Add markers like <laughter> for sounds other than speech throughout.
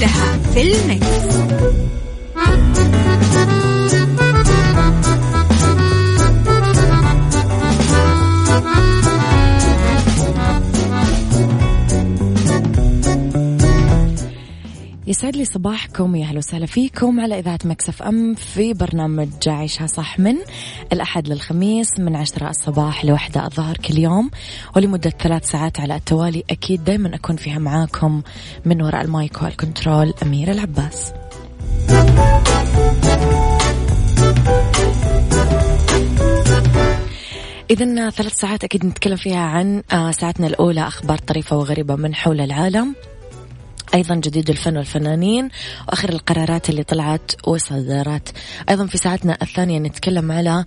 كلها في ال mix. يسعد لي صباحكم يا أهلا وسهلا فيكم على إذاعة Mix FM في برنامج عيشها صح من الأحد للخميس من عشرة الصباح لوحدة الظهر كل يوم ولمدة ثلاث ساعات على التوالي أكيد دائما أكون فيها معاكم من وراء المايك والكنترول اميره العباس. إذا ثلاث ساعات أكيد نتكلم فيها عن آه، ساعتنا الأولى أخبار طريفة وغريبة من حول العالم أيضا جديد الفن والفنانين وآخر القرارات اللي طلعت وصدرت. أيضا في ساعتنا الثانية نتكلم على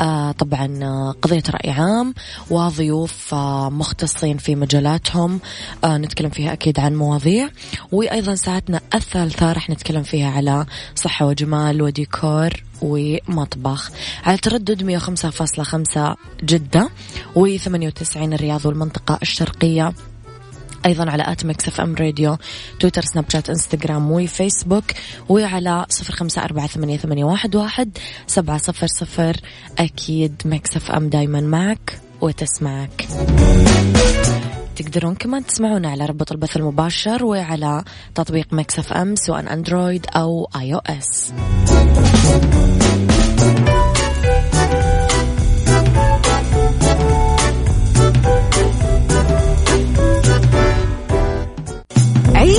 آه طبعا آه، قضية رأي عام وضيوف آه مختصين في مجالاتهم. نتكلم فيها أكيد عن مواضيع. وأيضا ساعتنا الثالثة راح نتكلم فيها على صحة وجمال وديكور ومطبخ. على تردد 105.5 جدة و98 الرياض والمنطقة الشرقية. أيضا على at Mix FM Radio تويتر سناب شات إنستغرام وفيسبوك وعلى صفر خمسة أربعة ثمانية, ثمانية واحد, واحد سبعة صفر صفر. أكيد Mix FM دايما معك وتسمعك. تقدرون كمان تسمعونا على رابط البث المباشر وعلى تطبيق Mix FM سواء Android أو iOS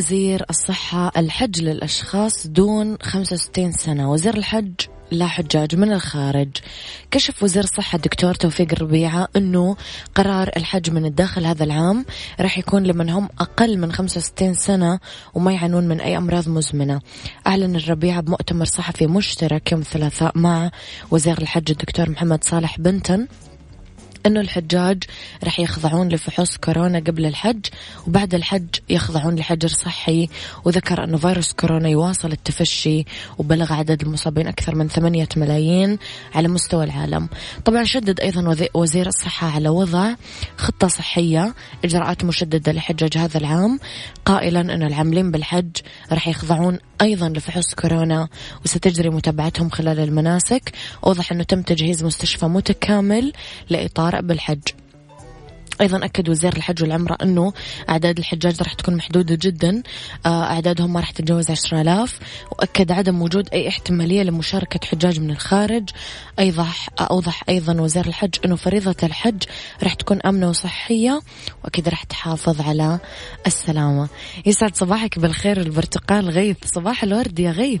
وزير الصحة الحج للأشخاص دون 65 سنة. وزير الحج لا حجاج من الخارج. كشف وزير الصحة الدكتور توفيق الربيعة أنه قرار الحج من الداخل هذا العام راح يكون لمن هم أقل من 65 سنة وما يعانون من أي أمراض مزمنة. أعلن الربيعة بمؤتمر صحفي مشترك يوم الثلاثاء مع وزير الحج الدكتور محمد صالح بنتن. أنه الحجاج رح يخضعون لفحوص كورونا قبل الحج وبعد الحج يخضعون لحجر صحي وذكر أنه فيروس كورونا يواصل التفشي وبلغ عدد المصابين أكثر من ثمانية ملايين على مستوى العالم. طبعا شدد أيضا وزير الصحة على وضع خطة صحية إجراءات مشددة لحجاج هذا العام قائلا أن العاملين بالحج رح يخضعون أيضا لفحوص كورونا وستجري متابعتهم خلال المناسك. أوضح أنه تم تجهيز مستشفى متكامل لإطار بالحج. أيضا اكد وزير الحج والعمرة إنه أعداد الحجاج راح تكون محدودة جدا. آه، أعدادهم ما راح تتجاوز 10000 وأكد عدم وجود أي احتمالية لمشاركة حجاج من الخارج. ايضح أوضح أيضا وزير الحج إنه فريضة الحج راح تكون آمنة وصحية وأكيد راح تحافظ على السلامة. يسعد صباحك بالخير البرتقال غيث صباح الورد يا غيث.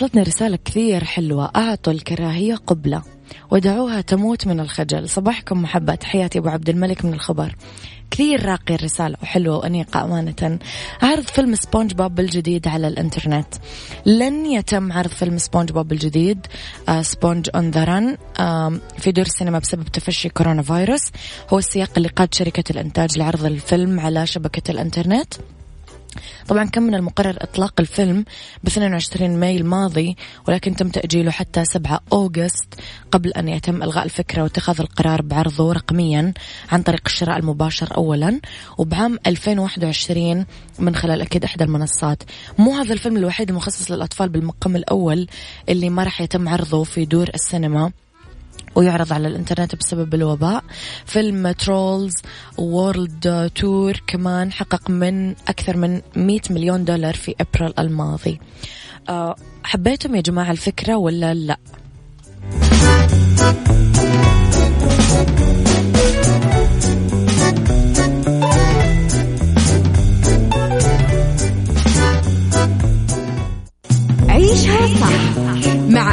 وصلتنا رسالة كثير حلوة. أعطوا الكراهية قبلة. ودعوها تموت من الخجل. صباحكم محبة. تحياتي أبو عبد الملك من الخبر. كثير راقي الرسالة وحلوة وأنيقة أمانة. عرض فيلم سبونج بوب الجديد على الإنترنت. لن يتم عرض فيلم سبونج بوب الجديد Sponge on the Run في دور السينما بسبب تفشي كورونا فيروس. هو السياق اللي قاد شركة الإنتاج لعرض الفيلم على شبكة الإنترنت. طبعا كان من المقرر إطلاق الفيلم ب 22 May الماضي ولكن تم تأجيله حتى 7 August قبل أن يتم إلغاء الفكرة واتخاذ القرار بعرضه رقميا عن طريق الشراء المباشر أولا. وبعام 2021 من خلال أكيد إحدى المنصات. مو هذا الفيلم الوحيد المخصص للأطفال بالمقام الأول اللي ما راح يتم عرضه في دور السينما. ويعرض على الإنترنت بسبب الوباء. فيلم Trolls وورلد تور كمان حقق من أكثر من 100 مليون دولار في أبريل الماضي. أه، حبيتم يا جماعة الفكرة ولا لا؟ عيشها صح.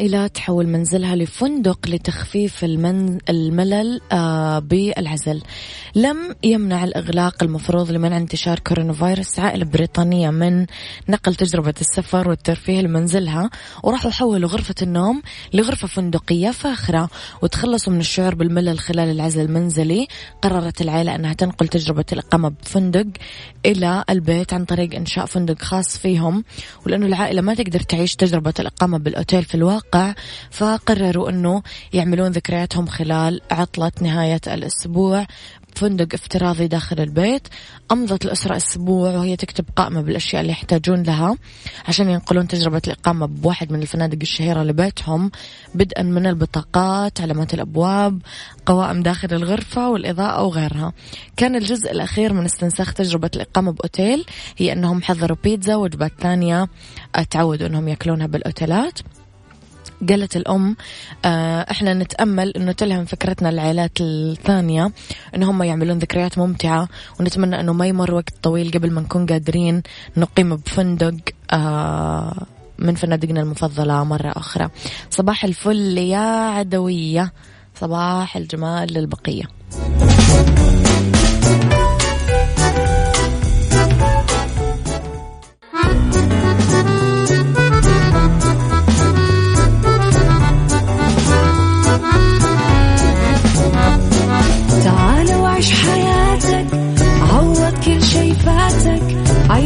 عائلة تحول منزلها لفندق لتخفيف المن... الملل آه بالعزل. لم يمنع الإغلاق المفروض لمنع انتشار كورونا فيروس عائلة بريطانية من نقل تجربة السفر والترفيه لمنزلها وراحوا حولوا غرفة النوم لغرفة فندقية فاخرة وتخلصوا من الشعور بالملل خلال العزل المنزلي. قررت العائلة أنها تنقل تجربة الإقامة بفندق إلى البيت عن طريق إنشاء فندق خاص فيهم. ولأنه العائلة ما تقدر تعيش تجربة الإقامة بالأوتيل في الواقع فقرروا أنه يعملون ذكرياتهم خلال عطلة نهاية الأسبوع. فندق افتراضي داخل البيت. أمضت الأسرة أسبوع وهي تكتب قائمة بالأشياء اللي يحتاجون لها عشان ينقلون تجربة الإقامة بواحد من الفنادق الشهيرة لبيتهم. بدءا من البطاقات علامات الأبواب قوائم داخل الغرفة والإضاءة وغيرها. كان الجزء الأخير من استنساخ تجربة الإقامة بأوتيل هي أنهم حضروا بيتزا وجبات ثانية تعودوا أنهم يأكلونها بالأوتيلات. قالت الأم آه إحنا نتأمل أنه تلهم فكرتنا العائلات الثانية أن هم يعملون ذكريات ممتعة ونتمنى أنه ما يمر وقت طويل قبل ما نكون قادرين نقيم بفندق آه من فنادقنا المفضلة مرة أخرى. صباح الفل يا عدوية صباح الجمال للبقية.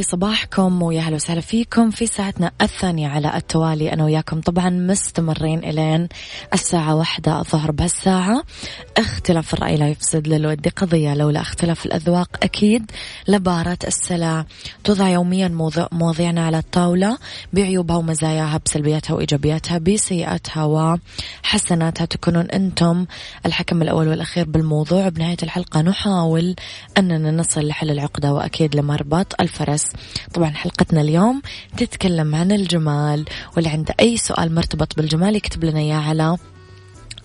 لي صباحكم ويا هلا وسهلا فيكم في ساعتنا الثانية على التوالي. أنا وياكم طبعا مستمرين إلين الساعة واحدة الظهر بهالساعة. اختلاف الرأي لا يفسد للود. قضية لولا اختلاف الأذواق أكيد. لبارة السلع توضع يوميا مواضيعنا على الطاولة. بعيوبها ومزاياها بسلبياتها وإيجابياتها بسيئاتها وحسناتها. تكونون أنتم الحكم الأول والأخير بالموضوع. بنهاية الحلقة نحاول أننا نصل لحل العقدة وأكيد لمربط رباط طبعا حلقتنا اليوم تتكلم عن الجمال واللي عنده أي سؤال مرتبط بالجمال يكتب لنا إياه على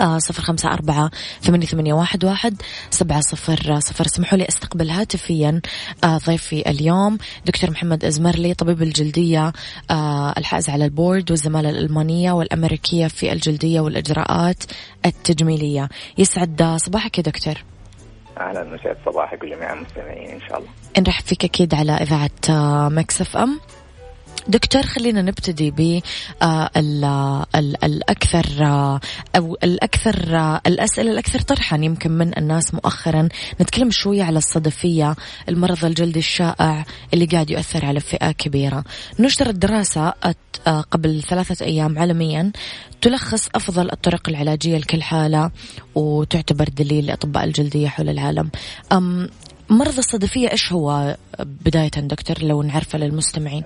آه صفر خمسة أربعة ثمانية, ثمانية واحد, واحد سبعة صفر صفر. اسمحوا لي أستقبل هاتفيا آه ضيفي اليوم دكتور محمد أزمرلي طبيب الجلدية آه الحائز على البورد والزمالة الألمانية والأمريكية في الجلدية والإجراءات التجميلية. يسعد صباحك يا دكتور. أهلا وسعد صباحك وجميع المستمعين إن شاء الله. نرحب فيك أكيد على إذاعة مكسف أم. دكتور خلينا نبتدي ب آه، الأكثر آه، أو الأكثر آه، الأسئلة الأكثر طرحا. يمكن من الناس مؤخرا نتكلم شوية على الصدفية المرض الجلدي الشائع اللي قاعد يؤثر على فئة كبيرة. نشرت دراسة قبل ثلاثة أيام عالميا تلخص أفضل الطرق العلاجية لكل حالة وتعتبر دليل لأطباء الجلدية حول العالم. مرض الصدفية إيش هو؟ بداية دكتور لو نعرفه للمستمعين.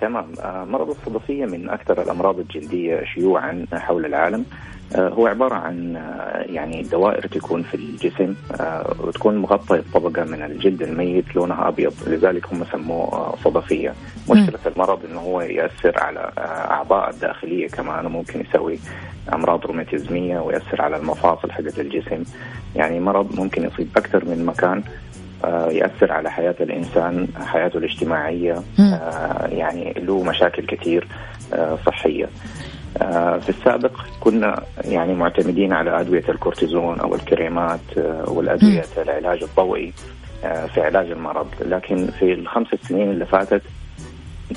تمام. آه، مرض الصدفية من أكثر الأمراض الجلدية شيوعا حول العالم. آه، هو عبارة عن آه، يعني دوائر تكون في الجسم وتكون مغطية بطبقة من الجلد الميت لونها أبيض. لذلك هم سموه صدفية. مشكلة المرض أنه هو يأثر على أعضاء الداخلية كمان وممكن يسوي أمراض روماتيزمية ويأثر على المفاصل حقت الجسم. يعني مرض ممكن يصيب أكثر من مكان يأثر على حياة الإنسان حياته الاجتماعية آه، يعني له مشاكل كثير آه، صحية. في السابق كنا يعني معتمدين على أدوية الكورتيزون أو الكريمات والأدوية العلاج الضوئي في علاج المرض. لكن في الخمس سنين اللي فاتت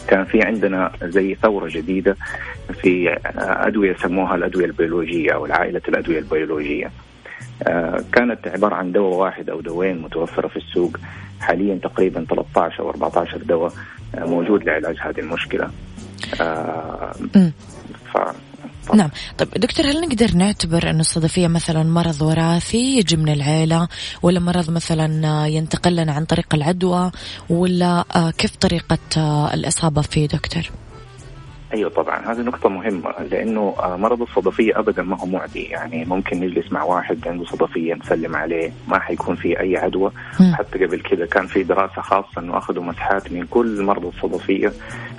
كان في عندنا زي ثورة جديدة في أدوية سموها الأدوية البيولوجية أو عائلة الأدوية البيولوجية. آه، كانت عبارة عن دواء واحد أو دواءين متوفرة في السوق. حاليا تقريبا 13 أو 14 دواء آه، موجود لعلاج هذه المشكلة. آه، ف... نعم. طيب دكتور هل نقدر نعتبر أن الصدفية مثلا مرض وراثي يجي من العيلة ولا مرض مثلا ينتقل لنا عن طريق العدوى ولا كيف طريقة الإصابة فيه دكتور؟ أيوه طبعا هذه نقطة مهمة لأنه آه، مرض الصدفية ابدا ما هو معدي يعني ممكن نجلس مع واحد عنده صدفية نسلم عليه ما حيكون في أي عدوى. حتى قبل كذا كان في دراسة خاصة إنه أخذوا مسحات من كل مرضى الصدفية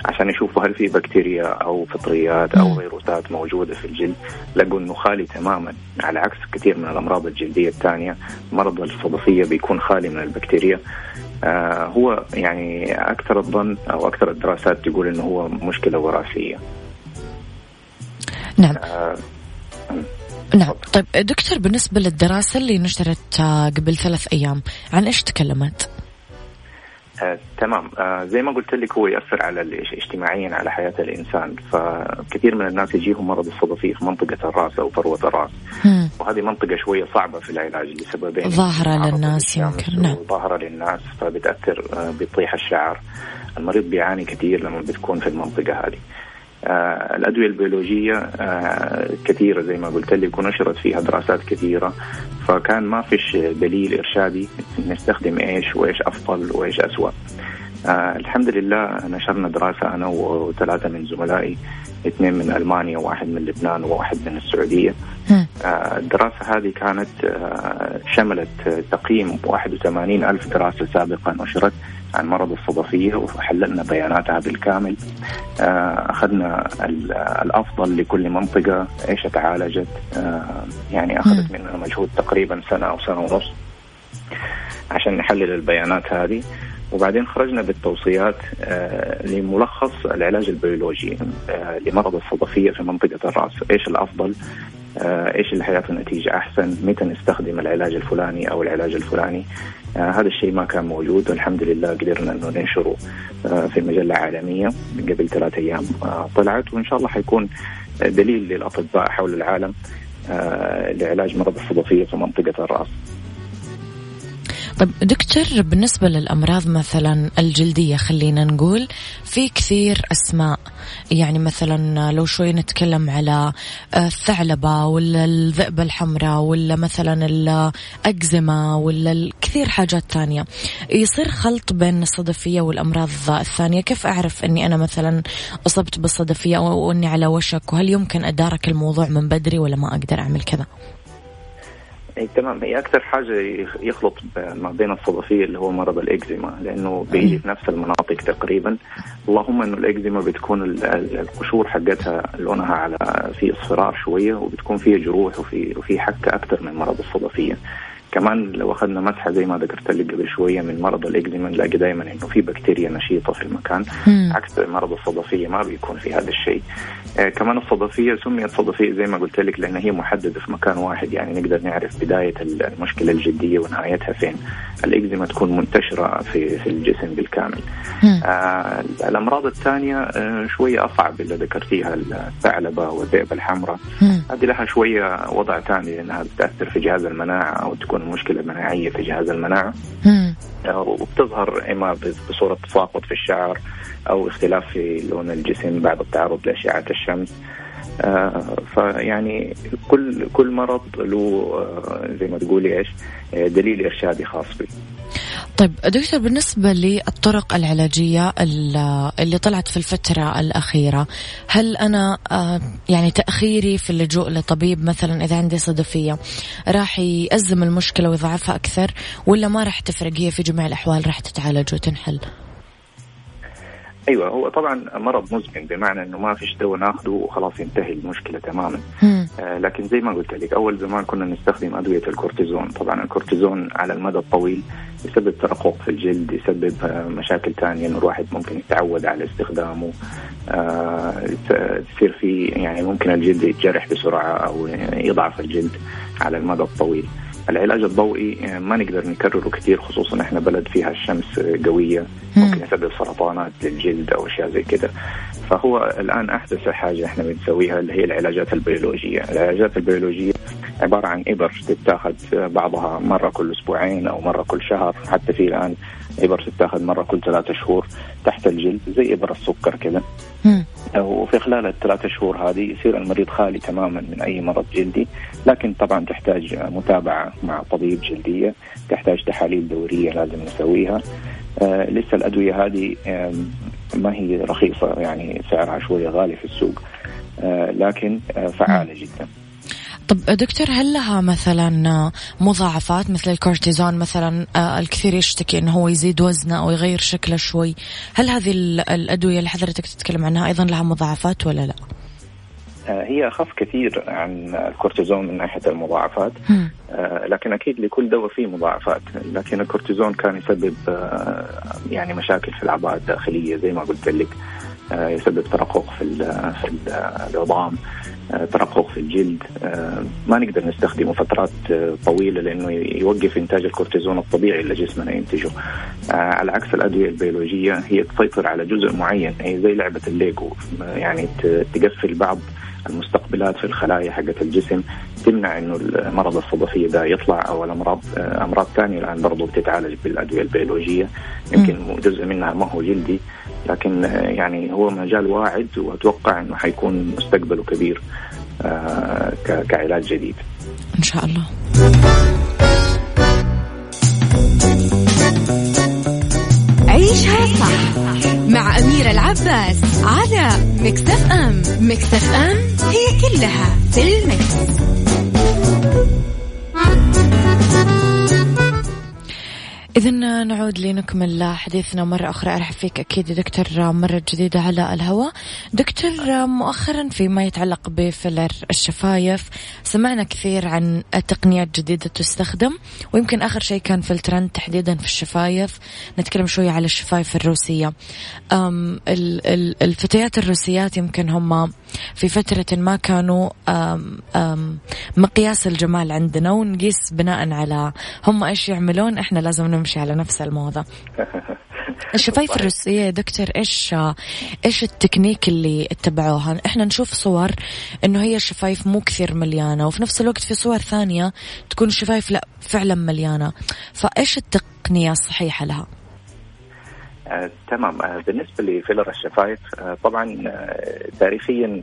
عشان يشوفوا هل في بكتيريا أو فطريات أو فيروسات موجودة في الجلد. لقوا إنه خالي تماما على عكس كثير من الأمراض الجلدية الثانية مرض الصدفية بيكون خالي من البكتيريا. هو يعني أكثر الظن أو أكثر الدراسات تقول إنه هو مشكلة وراثية. نعم. آه نعم طيب دكتور بالنسبة للدراسة اللي نشرت آه، قبل ثلاث أيام عن إيش تكلمت؟ آه، تمام. آه، زي ما قلت لك هو يأثر على اجتماعيا على حياة الإنسان. فكثير من الناس يجيهم مرض الصدفي في منطقة الرأس أو فروة الرأس. مم. وهذه منطقة شوية صعبة في العلاج لسببين. ظاهرة للناس يمكن. نعم. ظاهرة للناس فبتأثر آه، بيطيح الشعر. المريض بيعاني كثير لما بتكون في المنطقة هذه. الأدوية البيولوجية آه كثيرة زي ما قلت لك ونشرت فيها دراسات كثيرة. فكان ما فيش دليل إرشادي نستخدم إيش وإيش أفضل وإيش أسوأ. آه الحمد لله نشرنا دراسة أنا وثلاثة من زملائي اثنين من ألمانيا وواحد من لبنان وواحد من السعودية. آه الدراسة هذه كانت آه شملت تقييم 81 ألف دراسة سابقة نشرت. عن مرض الصدفية وحللنا بياناتها بالكامل. آه، أخذنا الأفضل لكل منطقة إيش تعالجت. آه، يعني أخذت مننا مجهود تقريبا سنة أو سنة ونص عشان نحلل البيانات هذه. وبعدين خرجنا بالتوصيات آه، لملخص العلاج البيولوجي لمرض الصدفية في منطقة الرأس. إيش الأفضل؟ إيش اللي حيعطي نتيجه أحسن متى نستخدم العلاج الفلاني أو العلاج الفلاني؟ آه هذا الشيء ما كان موجود والحمد لله قدرنا إنه ننشره آه في مجلة عالمية قبل ثلاث أيام آه طلعت وإن شاء الله حيكون دليل للأطباء حول العالم آه لعلاج مرض الصدفية في منطقة الرأس. طيب دكتور بالنسبة للأمراض مثلا الجلدية خلينا نقول في كثير أسماء. يعني مثلا لو شوي نتكلم على الثعلبة ولا الذئبة الحمراء ولا مثلا الأكزيما ولا كثير حاجات ثانية. يصير خلط بين الصدفية والأمراض الثانية. كيف أعرف أني أنا مثلا أصبت بالصدفية وأني على وشك؟ وهل يمكن أدارك الموضوع من بدري ولا ما أقدر أعمل كذا؟ اي تمام هي أكثر حاجة يخلط ما بين الصدفية اللي هو مرض الإكزيما لأنه بيجي في نفس المناطق تقريبا. اللهم إنه الإكزيما بتكون القشور حقتها لونها على في اصفرار شوية وبتكون فيها جروح وفي وفي حكة أكثر من مرض الصدفية. كمان لو أخذنا مسحه زي ما ذكرت لك قبل شوية من مرض الإكزيما نلاقي دائما إنه في بكتيريا نشيطة في المكان مم. عكس مرض الصدفية ما بيكون في هذا الشيء. آه كمان الصدفية سميت صدفية زي ما قلت لك لأن هي محددة في مكان واحد يعني نقدر نعرف بداية المشكلة الجدية ونهايتها فين. الإكزيما تكون منتشرة في في الجسم بالكامل. آه الأمراض الثانية آه شوية أصعب اللي ذكرتيها الثعلبة والذئبه الحمراء. هذه لها شوية وضع ثاني لأنها بتاثر في جهاز المناعة أو تكون تكون مشكلة مناعية في جهاز المناعة. وبتظهر إما بصورة تساقط في الشعر أو اختلاف في لون الجسم بعد التعرض لأشعة الشمس. آه فيعني كل كل مرض له آه زي ما تقولي إيش آه، دليل إرشادي خاص به. طيب دكتور بالنسبة للطرق العلاجية اللي طلعت في الفترة الأخيرة هل أنا آه، يعني تأخيري في اللجوء لطبيب مثلا إذا عندي صدفية راح يأزم المشكلة ويضعفها أكثر ولا ما راح تفرق هي في جميع الأحوال راح تتعالج وتنحل؟ أيوه هو طبعا مرض مزمن بمعنى إنه ما فيش دواء ناخذه وخلاص ينتهي المشكلة تماما. آه لكن زي ما قلت لك أول زمان كنا نستخدم أدوية الكورتيزون. طبعا الكورتيزون على المدى الطويل يسبب ترقق في الجلد يسبب آه مشاكل ثانية إنه الواحد ممكن يتعود على استخدامه. آه تصير في يعني ممكن الجلد يتجرح بسرعة أو يضعف الجلد على المدى الطويل. العلاج الضوئي آه، ما نقدر نكرره كثير خصوصا إحنا بلد فيها الشمس قوية. ممكن يسبب سرطانات للجلد أو أشياء زي كذا فهو الآن أحدث حاجة إحنا بنسويها اللي هي العلاجات البيولوجية، العلاجات البيولوجية عبارة عن ابر تتاخذ بعضها مرة كل أسبوعين أو مرة كل شهر، حتى في الآن ابر تتاخذ مرة كل ثلاثة شهور تحت الجلد زي ابر السكر كذا. وفي خلال الثلاثة شهور هذه يصير المريض خالي تماما من أي مرض جلدي، لكن طبعا تحتاج متابعة مع طبيب جلدية، تحتاج تحاليل دورية لازم نسويها. آه لسه الأدوية هذه آه ما هي رخيصة يعني سعرها شوية غالي في السوق آه لكن آه فعالة جدا. طب دكتور هل لها مثلا مضاعفات مثل الكورتيزون مثلا آه، الكثير يشتكي إنه هو يزيد وزنه أو يغير شكله شوي؟ هل هذه الأدوية اللي حضرتك تتكلم عنها أيضا لها مضاعفات ولا لا؟ آه، هي أخف كثير عن الكورتيزون من ناحية المضاعفات. آه، لكن أكيد لكل دواء فيه مضاعفات. لكن الكورتيزون كان يسبب يعني مشاكل في الاعضاء الداخلية زي ما قلت لك. يسبب ترقق في في العظام ترقق في الجلد. ما نقدر نستخدمه فترات طويلة لأنه يوقف إنتاج الكورتيزون الطبيعي اللي جسمنا ينتجه. على عكس الأدوية البيولوجية هي تسيطر على جزء معين هي زي لعبة الليجو يعني تقفل بعض المستقبلات في الخلايا حقت الجسم تمنع إنه المرض الصدفي ده يطلع أو الأمراض أمراض ثانية الآن برضه بتتعالج بالأدوية البيولوجية. يمكن جزء منها ما هو جلدي. لكن يعني هو مجال واعد وأتوقع إنه حيكون مستقبله كبير آه، كعلاج جديد. إن شاء الله. عيشها صح مع أميرة العباس على Mix FM. Mix FM هي كلها في ال mix. إذا نعود لنكمل حديثنا مرة أخرى. أرحب فيك أكيد دكتور مرة جديدة على الهواء. دكتور مؤخرا فيما يتعلق ب filler الشفايف سمعنا كثير عن تقنيات جديدة تستخدم ويمكن آخر شيء كان في الترند تحديدا في الشفايف. نتكلم شوية على الشفايف الروسية. الفتيات الروسيات يمكن هم في فترة ما كانوا أم أم مقياس الجمال عندنا ونقيس بناء على هم إيش يعملون. إحنا لازم نمشي على نفس الموضة <laughs> الشفايف الروسية دكتور إيش إيش التكنيك اللي اتبعوها؟ إحنا نشوف صور إنه هي الشفايف مو كثير مليانة وفي نفس الوقت في صور ثانية تكون الشفايف لا فعلا مليانة، فإيش التقنية الصحيحة لها؟ آه، تمام. آه، بالنسبة لفيلر الشفايف آه، طبعا تاريخيا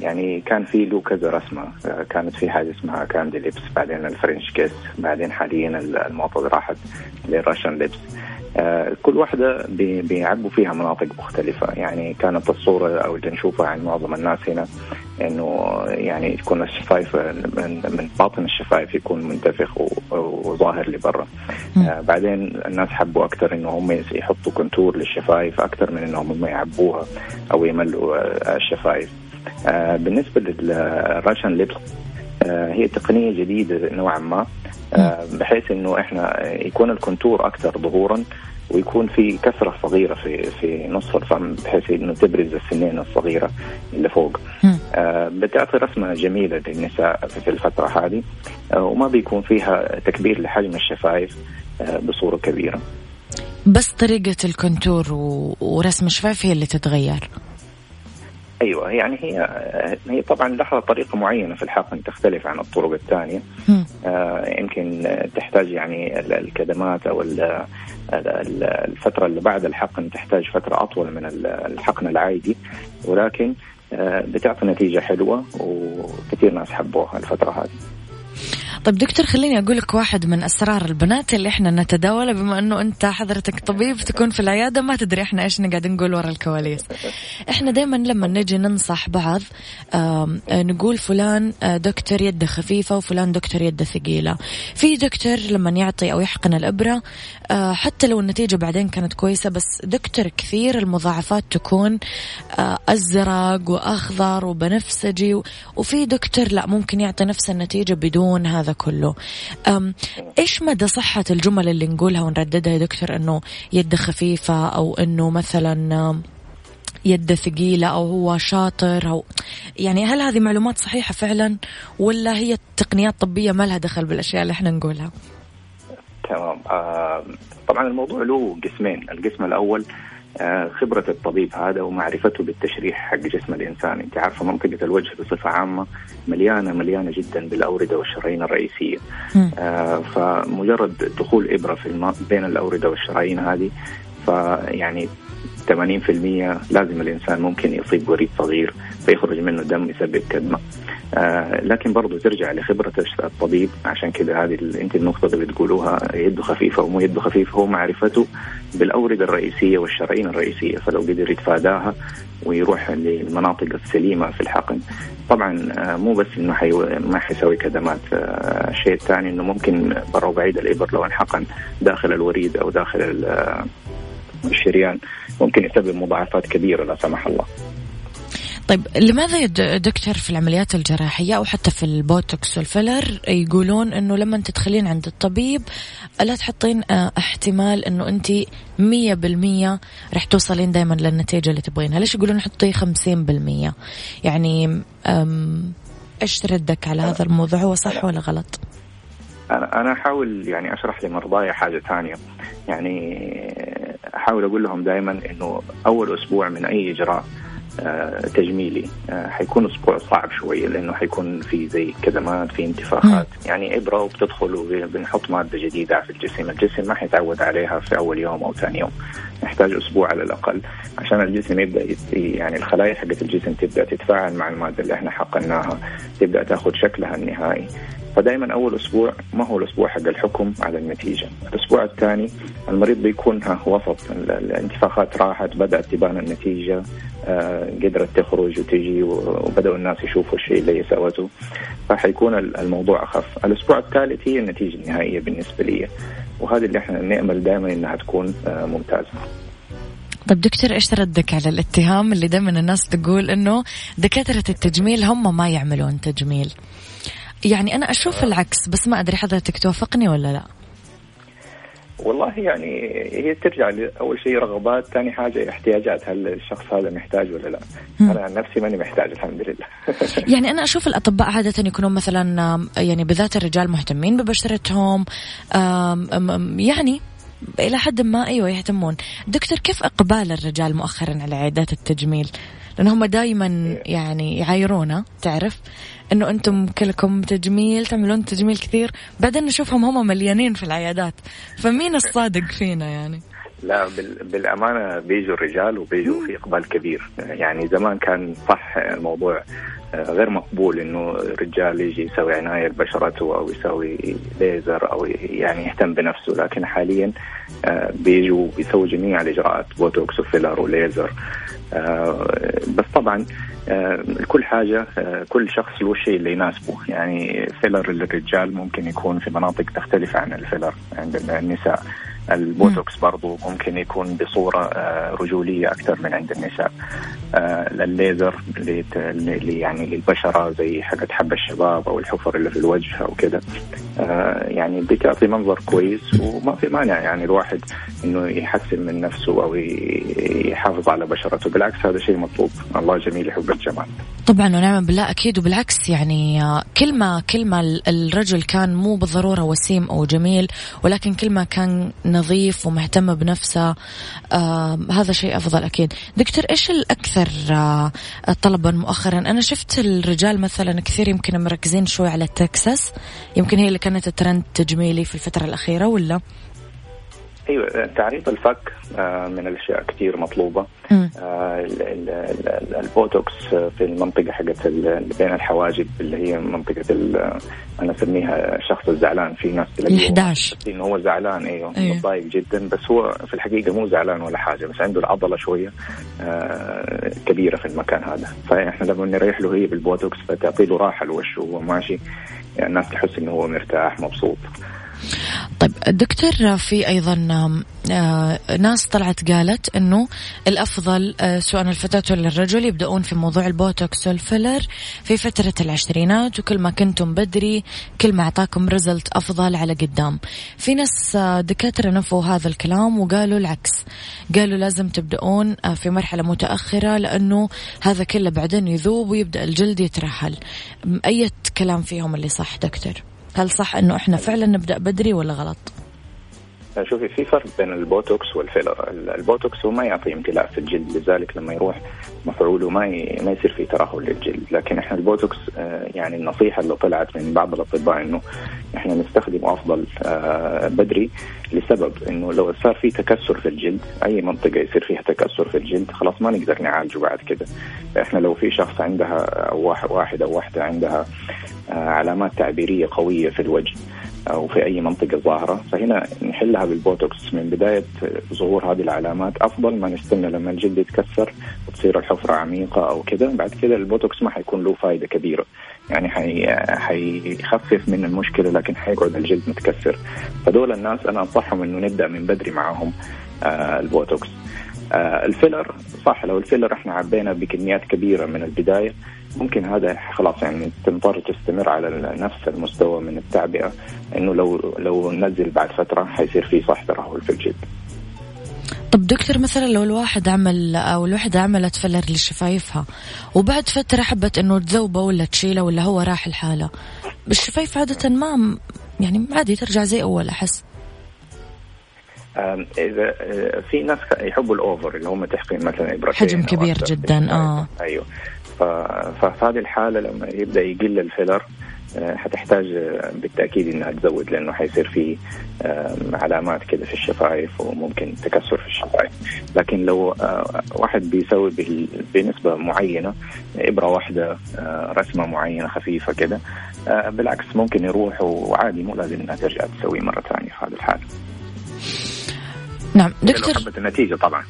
يعني كان في له كذا رسمة. كانت في حاجة اسمها candy lips بعدين ال French kiss بعدين حاليا الموضه راحت لل Russian lips. كل واحدة بيعبوا فيها مناطق مختلفة. يعني كانت الصورة أو اللي نشوفها عند معظم الناس هنا إنه يعني تكون الشفايف من باطن الشفايف يكون منتفخ وظاهر لبرا. آه بعدين الناس حبوا أكثر إنه هم يحطوا contour للشفايف أكثر من إنهم هم يعبوها أو يملوا آه، الشفايف. آه بالنسبة لل Russian lips آه هي تقنية جديدة نوعا ما. آه، بحيث إنه إحنا يكون ال contour أكثر ظهورا ويكون في كسرة صغيرة في في نص الفم بحيث إنه تبرز السنين الصغيرة اللي فوق. آه بتعطي رسمة جميلة للنساء في الفترة هذه آه وما بيكون فيها تكبير لحجم الشفايف آه بصورة كبيرة. بس طريقة ال contour ورسم الشفايف هي اللي تتغير. أيوه يعني هي هي طبعا لها طريقة معينة في الحقن تختلف عن الطرق الثانية آه يمكن تحتاج يعني الكدمات أو الفترة اللي بعد الحقن تحتاج فترة أطول من الحقن العادي ولكن آه بتعطي نتيجة حلوة وكثير ناس حبوها الفترة هذه. طيب دكتور خليني أقول لك واحد من أسرار البنات اللي إحنا نتداولها بما أنه أنت حضرتك طبيب تكون في العيادة ما تدري إحنا إيش قاعد نقول ورا الكواليس. إحنا دائما لما نجي ننصح بعض نقول فلان آه، دكتور يده خفيفة وفلان دكتور يده ثقيلة. في دكتور لما يعطي أو يحقن الإبرة آه، حتى لو النتيجة بعدين كانت كويسة بس دكتور كثير المضاعفات تكون آه، أزرق وأخضر وبنفسجي وفي دكتور لا ممكن يعطي نفس النتيجة بدون هذا هذا كله. إيش مدى صحة الجمل اللي نقولها ونرددها يا دكتور؟ إنه يده خفيفة أو إنه مثلا يده ثقيلة أو هو شاطر أو يعني هل هذه معلومات صحيحة فعلا؟ ولا هي تقنيات طبية ما لها دخل بالأشياء اللي إحنا نقولها؟ تمام. آه طبعا الموضوع له قسمين. القسم الأول آه، خبرة الطبيب هذا ومعرفته بالتشريح حق جسم الإنسان. أنت عارفة منطقة الوجه بصفة عامة مليانة مليانة جدا بالأوردة والشرايين الرئيسية. آه فمجرد دخول إبرة في الم... بين الأوردة والشرايين هذه فيعني 80% لازم الإنسان ممكن يصيب وريد صغير فيخرج منه دم يسبب كدمة. آه لكن برضه ترجع لخبرة الطبيب. عشان كذا هذه انت النقطة اللي بتقولوها يده خفيفة ومو يده خفيفة هو معرفته بالأوردة الرئيسية والشرايين الرئيسية. فلو قدر يتفاداها ويروح للمناطق السليمة في الحقن. طبعا آه مو بس إنه حي... ما حيسوي كدمات. آه الشيء الثاني إنه ممكن برا وبعيد الإبر لو انحقن داخل الوريد أو داخل الشريان ممكن يسبب مضاعفات كبيرة لا سمح الله. طيب لماذا يا دكتور في العمليات الجراحية أو حتى في البوتوكس والفيلر يقولون أنه لما تدخلين عند الطبيب لا تحطين آه، احتمال أنه أنت مية بالمية رح توصلين دايما للنتيجة اللي تبغينها؟ ليش يقولون حطي خمسين بالمية؟ يعني إيش ردك على هذا الموضوع؟ هو صح ولا غلط؟ أنا أنا أحاول يعني أشرح لمرضاي حاجة ثانية. يعني أحاول أقول لهم دائما إنه أول أسبوع من أي إجراء تجميلي. آه، حيكون أسبوع صعب شوية لأنه حيكون في زي كدمات في انتفاخات. يعني ابره وبتدخل وبنحط مادة جديدة في الجسم، الجسم ما حيتعود عليها في أول يوم أو ثاني يوم. نحتاج أسبوع على الأقل عشان الجسم يبدأ يعني الخلايا حقت الجسم تبدأ تتفاعل مع المادة اللي إحنا حقناها تبدأ تاخذ شكلها النهائي. فدائما أول أسبوع ما هو الأسبوع حق الحكم على النتيجة، الأسبوع الثاني المريض بيكون ها وسط. الانتفاخات راحت بدأت تبان النتيجة آه قدرت تخرج وتجي وبدأوا الناس يشوفوا الشيء اللي سوته. فحيكون الموضوع أخف، الأسبوع الثالث هي النتيجة النهائية بالنسبة لي. وهذه اللي إحنا نأمل دائما إنها تكون آه ممتازة. طيب دكتور إيش ردك على الاتهام اللي دائما الناس تقول إنه دكاترة التجميل هم ما يعملون تجميل؟ يعني أنا أشوف العكس بس ما أدري حضرتك توافقني ولا لا والله يعني هي ترجع لاول شيء رغبات، ثاني حاجة احتياجات، هل الشخص هذا محتاج ولا لا؟ م. أنا عن نفسي ماني محتاج الحمد لله. <laughs> يعني أنا أشوف الأطباء عادة يكونون مثلا يعني بالذات الرجال مهتمين ببشرتهم يعني إلى حد ما أيوه يهتمون. دكتور كيف إقبال الرجال مؤخرا على عيادات التجميل؟ لأن هم دائما يعني يعايرونا تعرف إنه أنتم كلكم تجميل تعملون تجميل كثير بعدين نشوفهم هم مليانين في العيادات. فمين الصادق فينا يعني؟ لا بالأمانة بيجوا الرجال وبيجوا في إقبال كبير. يعني زمان كان صح الموضوع آه، غير مقبول إنه رجال يجي يسوي عناية لبشرته أو يسوي ليزر أو يعني يهتم بنفسه. لكن حاليا آه، بيجوا بيسووا جميع الإجراءات بوتوكس وفيلر وليزر. بس طبعا كل حاجة كل شخص له الشيء اللي يناسبه. يعني فيلر للرجال ممكن يكون في مناطق تختلف عن الفيلر عند النساء. البوتوكس برضو ممكن يكون بصورة آه، رجولية أكثر من عند النساء. آه، الليزر اللي يعني للبشرة زي حقت حب الشباب أو الحفر اللي في الوجه أو كذا آه، يعني بتعطي منظر كويس وما في مانع. يعني الواحد إنه يحسن من نفسه أو يحافظ على بشرته. بالعكس هذا شيء مطلوب. الله جميل يحب الجمال. طبعا ونعم بالله أكيد. وبالعكس يعني كل ما كل ما الرجل كان مو بالضرورة وسيم أو جميل ولكن كل ما كان نظيف ومهتم بنفسه. آه هذا شيء أفضل أكيد. دكتور إيش الأكثر آه طلبا مؤخرا؟ أنا شفت الرجال مثلا كثير يمكن مركزين شوي على التكساس يمكن هي اللي كانت الترند تجميلي في الفترة الأخيرة ولا؟ أيوه تعريض الفك آه، من الأشياء كثير مطلوبة. آه، البوتوكس في المنطقة حقت بين الحواجب اللي هي منطقة أنا أسميها الشخص الزعلان في ناس ال 11 إنه هو زعلان أيوه, أيوه. متضايق جدا بس هو في الحقيقة مو زعلان ولا حاجة بس عنده العضلة شوية آه، كبيرة في المكان هذا. فإحنا لما نريح له هي بالبوتوكس فتعطي له راحة لوشه وهو ماشي يعني الناس تحس إنه هو مرتاح مبسوط. طيب دكتور في أيضا آه، ناس طلعت قالت إنه الأفضل آه، سواء الفتاة ولا الرجل يبدأون في موضوع البوتوكس والفيلر في فترة العشرينات وكل ما كنتم بدري كل ما أعطاكم result أفضل على قدام. في ناس آه، دكاترة نفوا هذا الكلام وقالوا العكس. قالوا لازم تبدأون في مرحلة متأخرة لأنه هذا كله بعدين يذوب ويبدأ الجلد يترهل أي كلام فيهم اللي صح دكتور؟ هل صح إنه إحنا فعلا نبدأ بدري ولا غلط؟ شوفي في فرق بين البوتوكس والفيلر، البوتوكس هو ما يعطي امتلاء في الجلد لذلك لما يروح مفعوله ما ما يصير في ترهل للجلد، لكن إحنا البوتوكس آه، يعني النصيحة اللي طلعت من بعض الأطباء إنه إحنا نستخدمه أفضل آه، بدري لسبب إنه لو صار في تكسر في الجلد أي منطقة يصير فيها تكسر في الجلد خلاص ما نقدر نعالجه بعد كده. إحنا لو في شخص عندها واحد أو واحدة عندها آه، علامات تعبيرية قوية في الوجه أو في أي منطقة ظاهرة. فهنا نحلها بالبوتوكس. من بداية ظهور هذه العلامات أفضل ما نستنى لما الجلد يتكسر وتصير الحفرة عميقة أو كذا بعد كذا البوتوكس ما حيكون له فائده كبيرة. يعني حي... حيخفف من المشكلة لكن حيقعد الجلد متكسر. فدول الناس أنا أنصحهم إنه نبدأ من بدري معهم آه البوتوكس. الفيلر صح لو الفيلر إحنا عبينا بكميات كبيرة من البداية ممكن هذا خلاص يعني تضطر تستمر على نفس المستوى من التعبئة إنه لو لو نزل بعد فترة حيصير في صح ترهل في الجلد. طب دكتور مثلا لو الواحد عمل أو الوحدة عملت فيلر لشفايفها وبعد فترة حبت إنه تذوبه ولا تشيله ولا هو راح لحاله الشفايف عادة ما يعني عادي ترجع زي أول أحس إذا آه، في ناس يحبوا ال over اللي هم تحقين مثلا ابرتين حجم كبير جدا آه. أيوه. ففي هذه الحالة لما يبدأ يقل الفيلر آه، حتحتاج بالتأكيد إنها تزود لأنه حيصير في علامات كده في الشفايف وممكن تكسر في الشفايف. لكن لو آه، واحد بيسوي بنسبة معينة إبرة واحدة آه، رسمة معينة خفيفة كده بالعكس ممكن يروح وعادي مو لازم إنها ترجع تسويه مرة ثانية في هذه الحالة. نعم. دكتور النتيجة طبعا.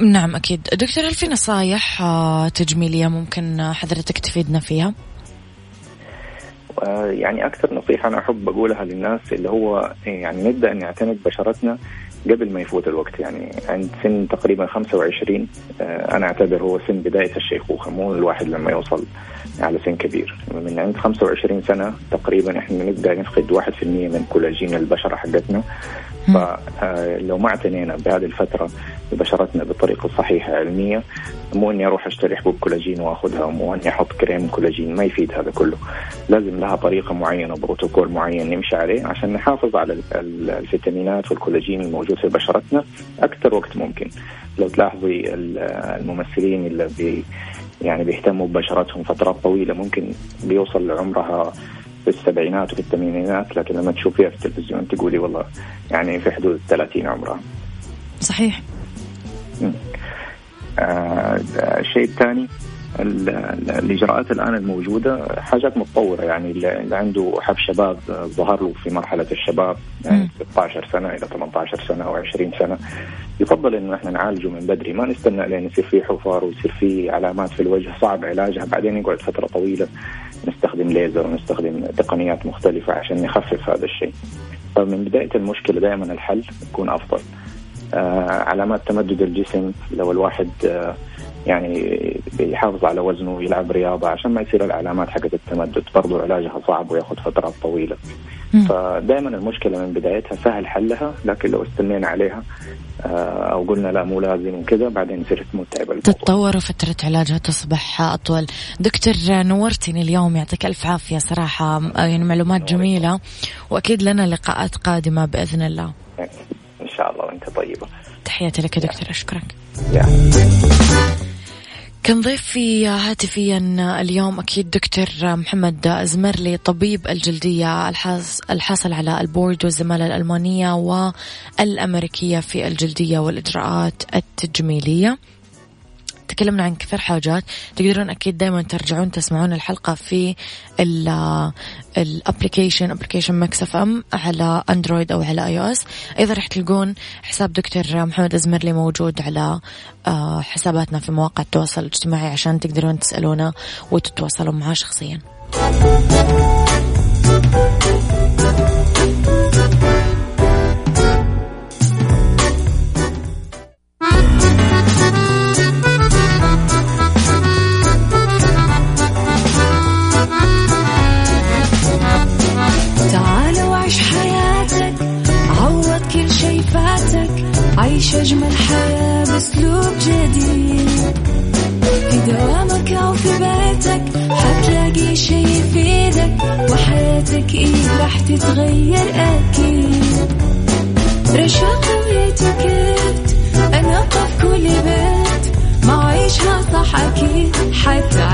نعم أكيد. دكتور هل في نصايح آه، تجميلية ممكن حضرتك تفيدنا فيها؟ آه، يعني أكثر نصيحة أنا أحب أقولها للناس اللي هو يعني نبدأ نعتني بشرتنا قبل ما يفوت الوقت. يعني عند سن تقريبا 25 آه، أنا أعتبر هو سن بداية الشيخوخة مو الواحد لما يوصل على سن كبير. من عند 25 سنة تقريبا إحنا نبدأ نفقد 1% من كولاجين البشرة حقتنا. فلو ما اعتنينا بهذه الفترة ببشرتنا بالطريقة الصحيحة علمية مو إني أروح أشتري حبوب كولاجين وأخذها مو إني أحط كريم كولاجين ما يفيد هذا كله. لازم لها طريقة معينة بروتوكول معين نمشي عليه عشان نحافظ على الفيتامينات والكولاجين الموجود في بشرتنا أكثر وقت ممكن. لو تلاحظي الممثلين اللي بي يعني بيهتموا ببشرتهم فترات طويلة ممكن بيوصل لعمرها في السبعينات وفي الثمانينات لكن لما تشوفيها في التلفزيون تقولي والله يعني في حدود 30 عمرها. صحيح. آه الشيء الثاني الإجراءات الآن الموجودة حاجات متطورة يعني اللي عنده حب شباب ظهر له في مرحلة الشباب يعني 16 سنة إلى 18 سنة أو 20 سنة يفضل إنه إحنا نعالجه من بدري ما نستنى لين يصير فيه حفر ويصير فيه علامات في الوجه صعب علاجها بعدين يقعد فترة طويلة نستخدم ليزر ونستخدم تقنيات مختلفة عشان نخفف هذا الشيء. فمن بداية المشكلة دائما الحل يكون أفضل. آه علامات تمدد الجسم لو الواحد آه يعني بيحافظ على وزنه ويلعب رياضة عشان ما يصير العلامات حقت التمدد. برضه علاجها صعب وياخذ فترات طويلة. فدائما المشكلة من بدايتها سهل حلها لكن لو استنينا عليها آه، أو قلنا لا مو لازم وكذا بعدين يصير متعب تتطور وفترة علاجها تصبح أطول. دكتور نورتني اليوم يعطيك ألف عافية صراحة. يعني معلومات جميلة. وأكيد لنا لقاءات قادمة بإذن الله. إن شاء الله وأنت طيبة. تحياتي لك دكتور أشكرك. كان ضيفي هاتفيا اليوم أكيد دكتور محمد أزمرلي طبيب الجلدية الحاصل على ال board والزمالة الألمانية والأمريكية في الجلدية والإجراءات التجميلية. تكلمنا عن كثير حاجات. تقدرون أكيد دائما ترجعون تسمعون الحلقة في ال application application Mix FM على Android أو على iOS أيضا راح تلقون حساب دكتور محمد ازمرلي موجود على آه، حساباتنا في مواقع التواصل الاجتماعي عشان تقدرون تسالونه وتتواصلوا معاه شخصيا. إيه راح تتغير أكيد. رشاق ويتوكيت أنا في كل بيت ما عيشها صح أكيد. حتعيشها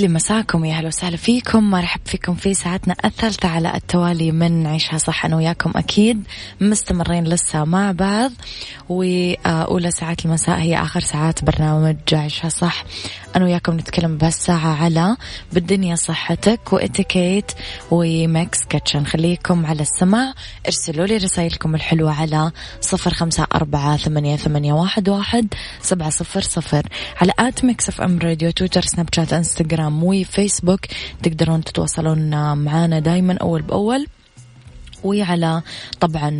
لي مساكم يا هلا وسهلا فيكم. مرحب فيكم في ساعتنا الثالثة على التوالي من عيشها صح أنا وياكم أكيد. مستمرين لسه مع بعض وأولى ساعات المساء هي آخر ساعات برنامج عيشها صح. أنا وياكم نتكلم بهالساعة على بالدنيا صحتك وإتيكيت و Mix Kitchen خليكم على السماع ارسلوا لي رسائلكم الحلوة على صفر خمسة أربعة ثمانية, ثمانية واحد, واحد سبعة صفر صفر. على at Mix FM Radio تويتر سناب شات إنستغرام. وفيسبوك تقدرون تتواصلون معنا دايما أول بأول. وعلى طبعا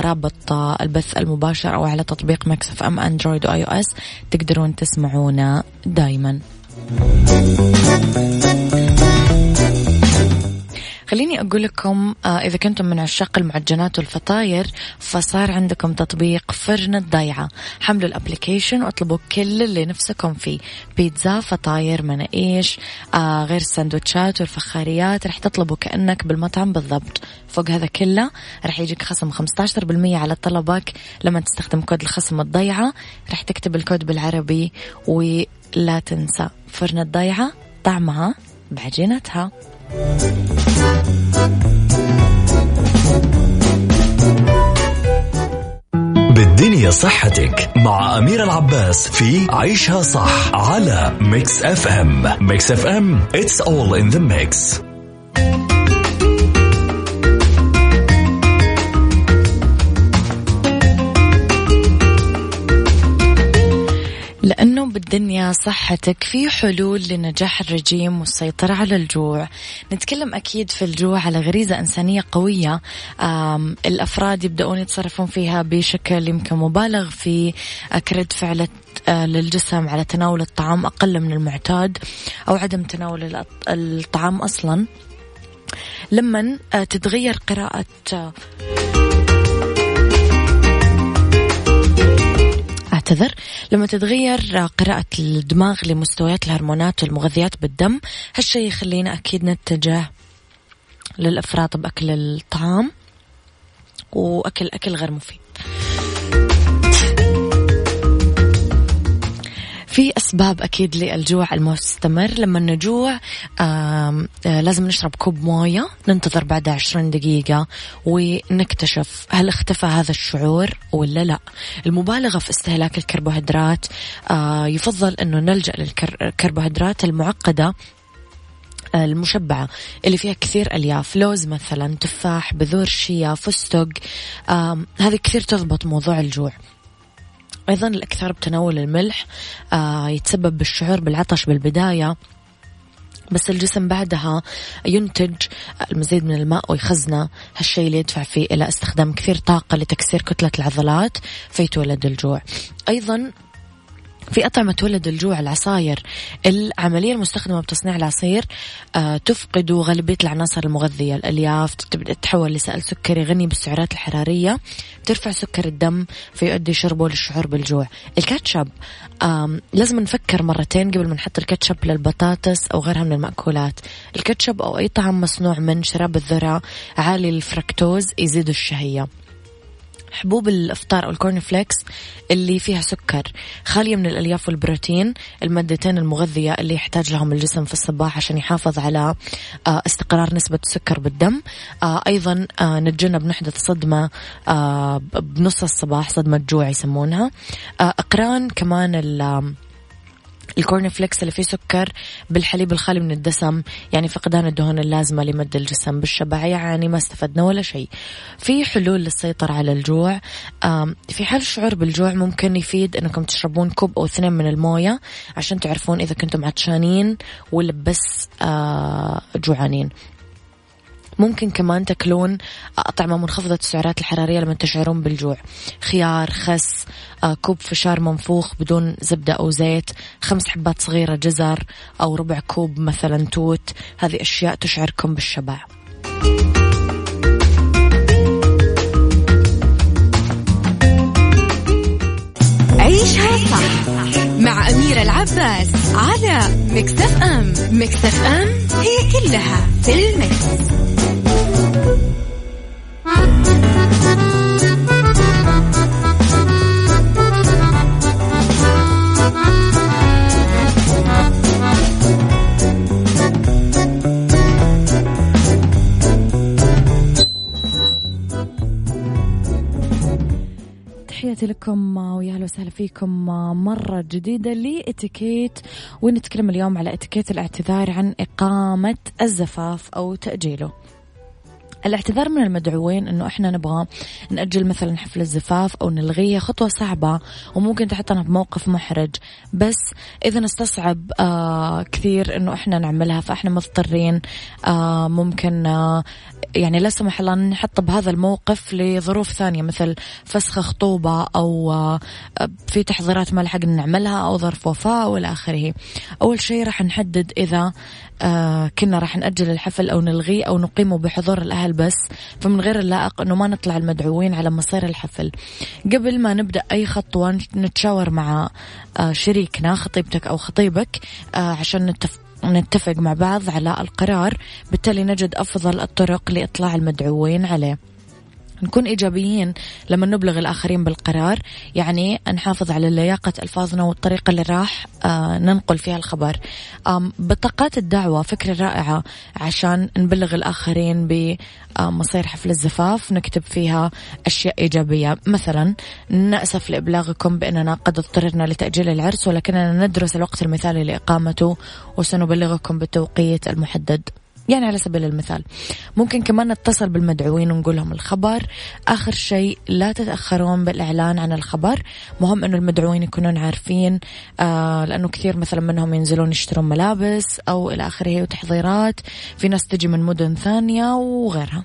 رابط البث المباشر أو على تطبيق Mix FM Android و iOS تقدرون تسمعونا دايما. خليني أقول لكم آه، إذا كنتم من عشاق المعجنات والفطاير فصار عندكم تطبيق فرن الضيعة. حملوا ال application واطلبوا كل اللي نفسكم فيه. بيتزا فطاير مناقيش آه غير السندوتشات والفخاريات. رح تطلبوا كأنك بالمطعم بالضبط. فوق هذا كله رح يجيك خصم 15% على طلبك لما تستخدم كود الخصم الضيعة. رح تكتب الكود بالعربي ولا تنسى. فرن الضيعة طعمها بعجينتها. بالدنيا صحتك مع أمير العباس في عيشها صح على Mix FM Mix FM it's all in the mix. لأنه بالدنيا صحتك في حلول لنجاح الرجيم والسيطرة على الجوع. نتكلم أكيد في الجوع على غريزة إنسانية قوية. الأفراد يبدأون يتصرفون فيها بشكل يمكن مبالغ في كرد فعل آه، للجسم على تناول الطعام أقل من المعتاد أو عدم تناول الطعام أصلا. لما تتغير قراءة اعتذر لما تتغير قراءة الدماغ لمستويات الهرمونات والمغذيات بالدم هالشيء يخلينا أكيد نتجه للإفراط بأكل الطعام وأكل أكل غير مفيد. في أسباب أكيد للجوع المستمر. لما نجوع آه لازم نشرب كوب موية ننتظر بعدها عشرين دقيقة ونكتشف هل اختفى هذا الشعور ولا لا. المبالغة في استهلاك الكربوهيدرات آه يفضل أنه نلجأ للكربوهيدرات المعقدة المشبعة اللي فيها كثير ألياف لوز مثلا تفاح بذور شيا فستق هذه كثير تضبط موضوع الجوع. أيضا الإكثار بتناول الملح آه يتسبب بالشعور بالعطش بالبداية. بس الجسم بعدها ينتج المزيد من الماء ويخزنه هالشيء اللي يدفع فيه إلى استخدام كثير طاقة لتكسير كتلة العضلات فيتولد الجوع. أيضا في أطعمة تولد الجوع العصاير. العملية المستخدمة بتصنيع العصير آه تفقد غالبية العناصر المغذية. الألياف تبدأ تتحول لسائل سكري غني بالسعرات الحرارية ترفع سكر الدم فيؤدي شربه للشعور بالجوع. الكاتشب لازم نفكر مرتين قبل ما نحط الكاتشب للبطاطس أو غيرها من المأكولات. الكاتشب أو أي طعام مصنوع من شراب الذرة عالي الفركتوز يزيد الشهية. حبوب الإفطار أو الكورن فليكس اللي فيها سكر خالية من الألياف والبروتين المادتين المغذية اللي يحتاج لهم الجسم في الصباح عشان يحافظ على آه، استقرار نسبة السكر بالدم. آه، أيضا آه، نتجنب نحدث صدمة بنص الصباح صدمة جوع يسمونها. أقران كمان الكورن فليكس اللي فيه سكر بالحليب الخالي من الدسم يعني فقدان الدهون اللازمة لمد الجسم بالشبع يعني ما استفدنا ولا شيء. في حلول للسيطرة على الجوع في حال الشعور بالجوع ممكن يفيد إنكم تشربون كوب أو اثنين من الموية عشان تعرفون إذا كنتم عطشانين ولا بس آه، جوعانين. ممكن كمان تاكلون أطعمة منخفضة السعرات الحرارية لما تشعرون بالجوع. خيار خس آه، كوب فشار منفوخ بدون زبدة أو زيت خمس حبات صغيرة جزر أو ربع كوب مثلا توت. هذه أشياء تشعركم بالشبع. عيشها صح مع أميرة العباس على Mix FM. Mix FM. it's all in the mix. تحياتي لكم ويا أهلا وسهلا فيكم مرة جديدة لإتيكيت ونتكلم اليوم على إتيكيت الاعتذار عن إقامة الزفاف أو تأجيله. الاعتذار من المدعوين إنه إحنا نبغى نأجل مثلا حفل الزفاف أو نلغيه خطوة صعبة وممكن تحطنا بموقف محرج. بس إذا استصعب آه كثير إنه إحنا نعملها فإحنا مضطرين آه ممكن آه يعني لا سمح الله نحط بهذا الموقف لظروف ثانية مثل فسخ خطوبة أو آه في تحضيرات ما لحقنا نعملها أو ظرف وفاة وإلى آخره. أول شيء راح نحدد إذا آه كنا راح نأجل الحفل أو نلغيه أو نقيمه بحضور الأهل بس فمن غير اللائق أنه ما نطلع المدعوين على مصير الحفل. قبل ما نبدأ أي خطوة نتشاور مع آه شريكنا خطيبتك أو خطيبك آه عشان نتفق نتفق مع بعض على القرار. بالتالي نجد أفضل الطرق لإطلاع المدعوين عليه. نكون إيجابيين لما نبلغ الآخرين بالقرار يعني نحافظ على لياقة ألفاظنا والطريقة اللي راح آه ننقل فيها الخبر. بطاقات الدعوة فكرة رائعة عشان نبلغ الآخرين بمصير حفل الزفاف نكتب فيها أشياء إيجابية. مثلا نأسف لإبلاغكم بأننا قد اضطررنا لتأجيل العرس ولكننا ندرس الوقت المثالي لإقامته وسنبلغكم بالتوقيت المحدد. يعني على سبيل المثال ممكن كمان نتصل بالمدعوين ونقول لهم الخبر آخر شيء لا تتأخرون بالإعلان عن الخبر مهم أنه المدعوين يكونون عارفين آه لأنه كثير مثلا منهم ينزلون يشترون ملابس أو إلى آخره وتحضيرات في ناس تجي من مدن ثانية وغيرها.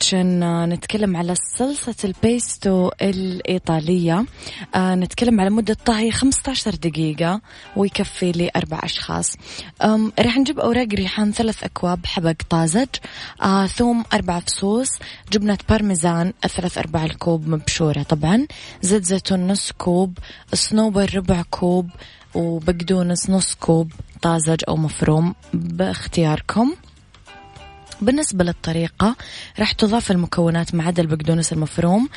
Kitchen نتكلم على صلصة البيستو الإيطالية. آه، نتكلم على مدة طهي 15 دقيقة ويكفي لأربع أشخاص. راح نجيب أوراق ريحان ثلاث أكواب حبق طازج آه، ثوم أربع فصوص جبنة بارميزان ثلاث أرباع الكوب مبشورة طبعا زيت زيتون نص كوب صنوبر ربع كوب وبقدونس نص كوب طازج أو مفروم باختياركم. بالنسبة للطريقة راح تضاف المكونات ما عدا البقدونس المفروم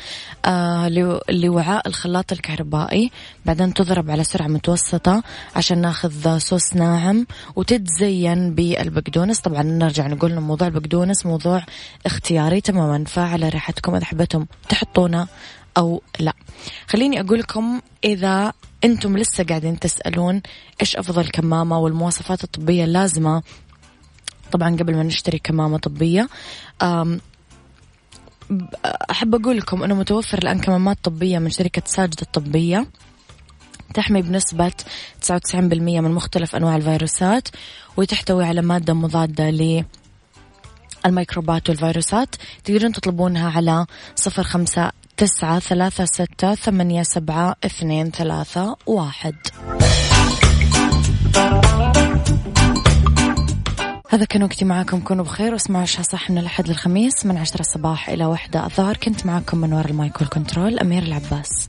آه لو- لوعاء الخلاط الكهربائي. بعدين تضرب على سرعة متوسطة عشان ناخذ صوص ناعم وتتزين بالبقدونس. طبعا نرجع نقول إن موضوع البقدونس موضوع اختياري تماما فعلى راحتكم إذا حبيتم تحطونه أو لا. خليني أقول لكم إذا أنتم لسه قاعدين تسألون إيش أفضل كمامة والمواصفات الطبية اللازمة طبعا قبل ما نشتري كمامة طبية. أحب أقول لكم أنه متوفر الآن كمامات طبية من شركة ساجد الطبية. تحمي بنسبة 99% من مختلف أنواع الفيروسات وتحتوي على مادة مضادة ل الميكروبات والفيروسات. تقدرون تطلبونها على صفر خمسة تسعة ثلاثة ستة ثمانية سبعة اثنين ثلاثة واحد. هذا كان وقتي معاكم. كونوا بخير واسمعوا عشاء صح من الأحد للخميس من عشرة الصباح إلى واحدة الظهر. كنت معاكم من وراء المايك والكنترول أمير العباس.